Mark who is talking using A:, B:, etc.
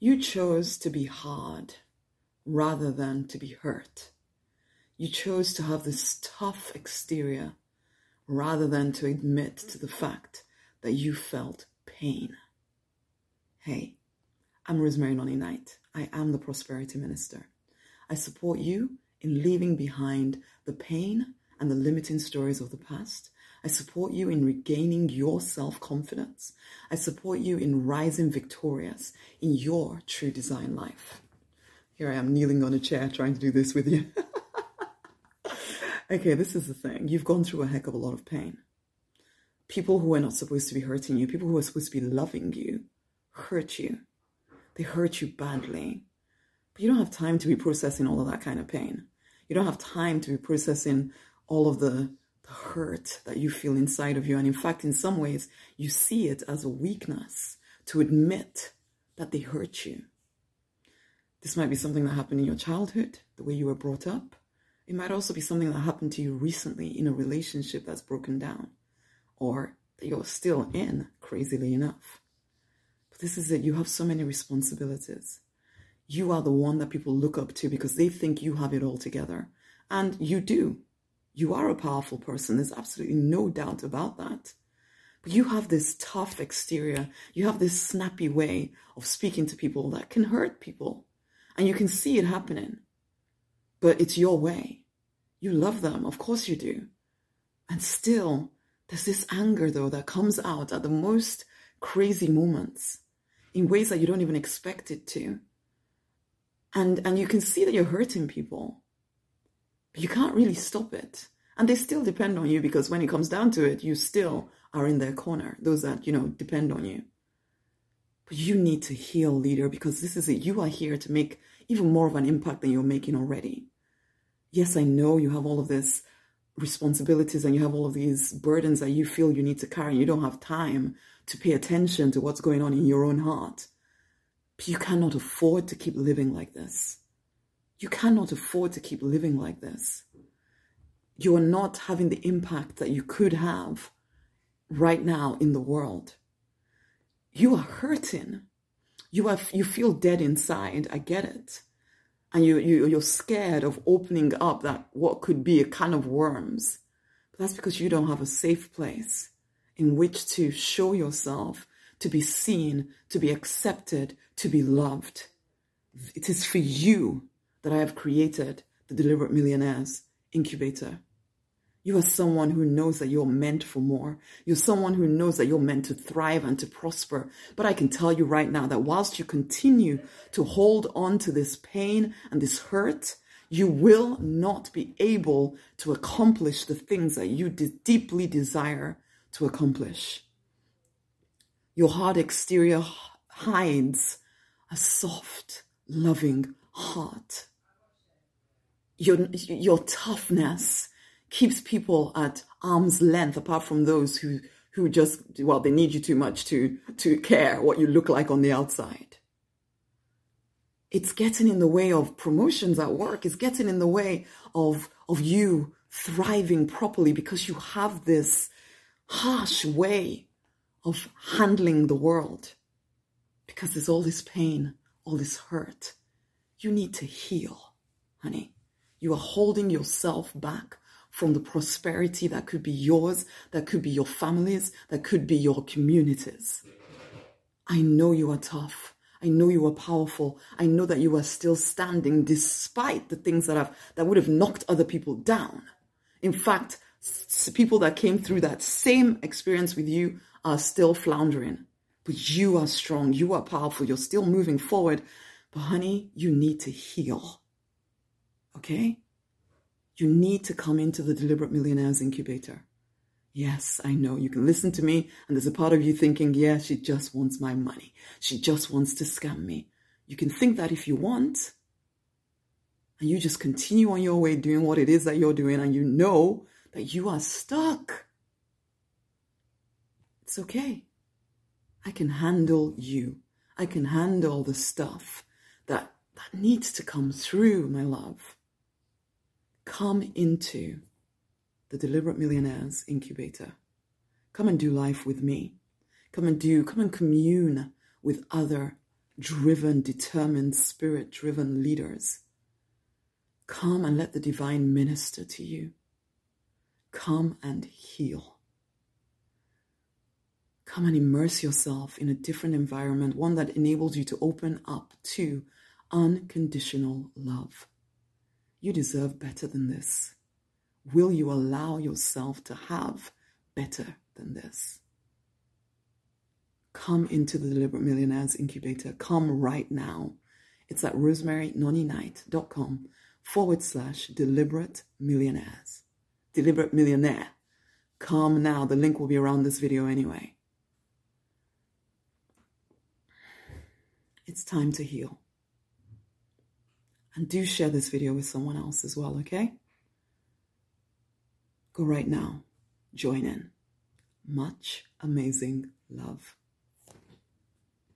A: You chose to be hard rather than to be hurt. You chose to have this tough exterior rather than to admit to the fact that you felt pain. Hey, I'm Rosemary Nonny Knight. I am the Prosperity Minister. I support you in leaving behind the pain and the limiting stories of the past. I support you in regaining your self confidence. I support you in rising victorious in your true design life. Here I am kneeling on a chair trying to do this with you. okay, this is the thing. You've gone through a heck of a lot of pain. People who are not supposed to be hurting you, people who are supposed to be loving you, hurt you. They hurt you badly. But you don't have time to be processing all of that kind of pain. You don't have time to be processing all of the, the hurt that you feel inside of you. And in fact, in some ways, you see it as a weakness to admit that they hurt you. This might be something that happened in your childhood, the way you were brought up. It might also be something that happened to you recently in a relationship that's broken down or that you're still in, crazily enough. But this is it. You have so many responsibilities. You are the one that people look up to because they think you have it all together. And you do. You are a powerful person. There's absolutely no doubt about that. But you have this tough exterior. You have this snappy way of speaking to people that can hurt people. And you can see it happening. But it's your way. You love them. Of course you do. And still, there's this anger, though, that comes out at the most crazy moments in ways that you don't even expect it to. And, and you can see that you're hurting people you can't really stop it. And they still depend on you because when it comes down to it, you still are in their corner, those that, you know, depend on you. But you need to heal, leader, because this is it. You are here to make even more of an impact than you're making already. Yes, I know you have all of this responsibilities and you have all of these burdens that you feel you need to carry. You don't have time to pay attention to what's going on in your own heart. But you cannot afford to keep living like this. You cannot afford to keep living like this. You are not having the impact that you could have right now in the world. You are hurting. You are you feel dead inside. I get it. And you, you you're scared of opening up that what could be a can of worms. But that's because you don't have a safe place in which to show yourself, to be seen, to be accepted, to be loved. It is for you that I have created the Deliberate Millionaires Incubator. You are someone who knows that you're meant for more. You're someone who knows that you're meant to thrive and to prosper. But I can tell you right now that whilst you continue to hold on to this pain and this hurt, you will not be able to accomplish the things that you de- deeply desire to accomplish. Your hard exterior hides a soft, loving heart. Your, your toughness keeps people at arm's length apart from those who, who just, well, they need you too much to, to care what you look like on the outside. It's getting in the way of promotions at work. It's getting in the way of, of you thriving properly because you have this harsh way of handling the world because there's all this pain, all this hurt. You need to heal, honey. You are holding yourself back from the prosperity that could be yours, that could be your families, that could be your communities. I know you are tough. I know you are powerful. I know that you are still standing despite the things that have that would have knocked other people down. In fact, people that came through that same experience with you are still floundering. But you are strong. You are powerful. You're still moving forward. But honey, you need to heal. Okay? You need to come into the Deliberate Millionaires Incubator. Yes, I know. You can listen to me, and there's a part of you thinking, yeah, she just wants my money. She just wants to scam me. You can think that if you want, and you just continue on your way doing what it is that you're doing, and you know that you are stuck. It's okay. I can handle you. I can handle the stuff that, needs to come through, my love. Come into the Deliberate Millionaires Incubator. Come and do life with me. Come and do, come and commune with other driven, determined, spirit driven leaders. Come and let the divine minister to you. Come and heal. Come and immerse yourself in a different environment, one that enables you to open up to unconditional love. You deserve better than this. Will you allow yourself to have better than this? Come into the Deliberate Millionaires Incubator. Come right now. It's at rosemarynonnyknight.com forward slash deliberate millionaires. Deliberate millionaire. Come now. The link will be around this video anyway. It's time to heal. And do share this video with someone else as well, okay? Go right now. Join in. Much amazing love.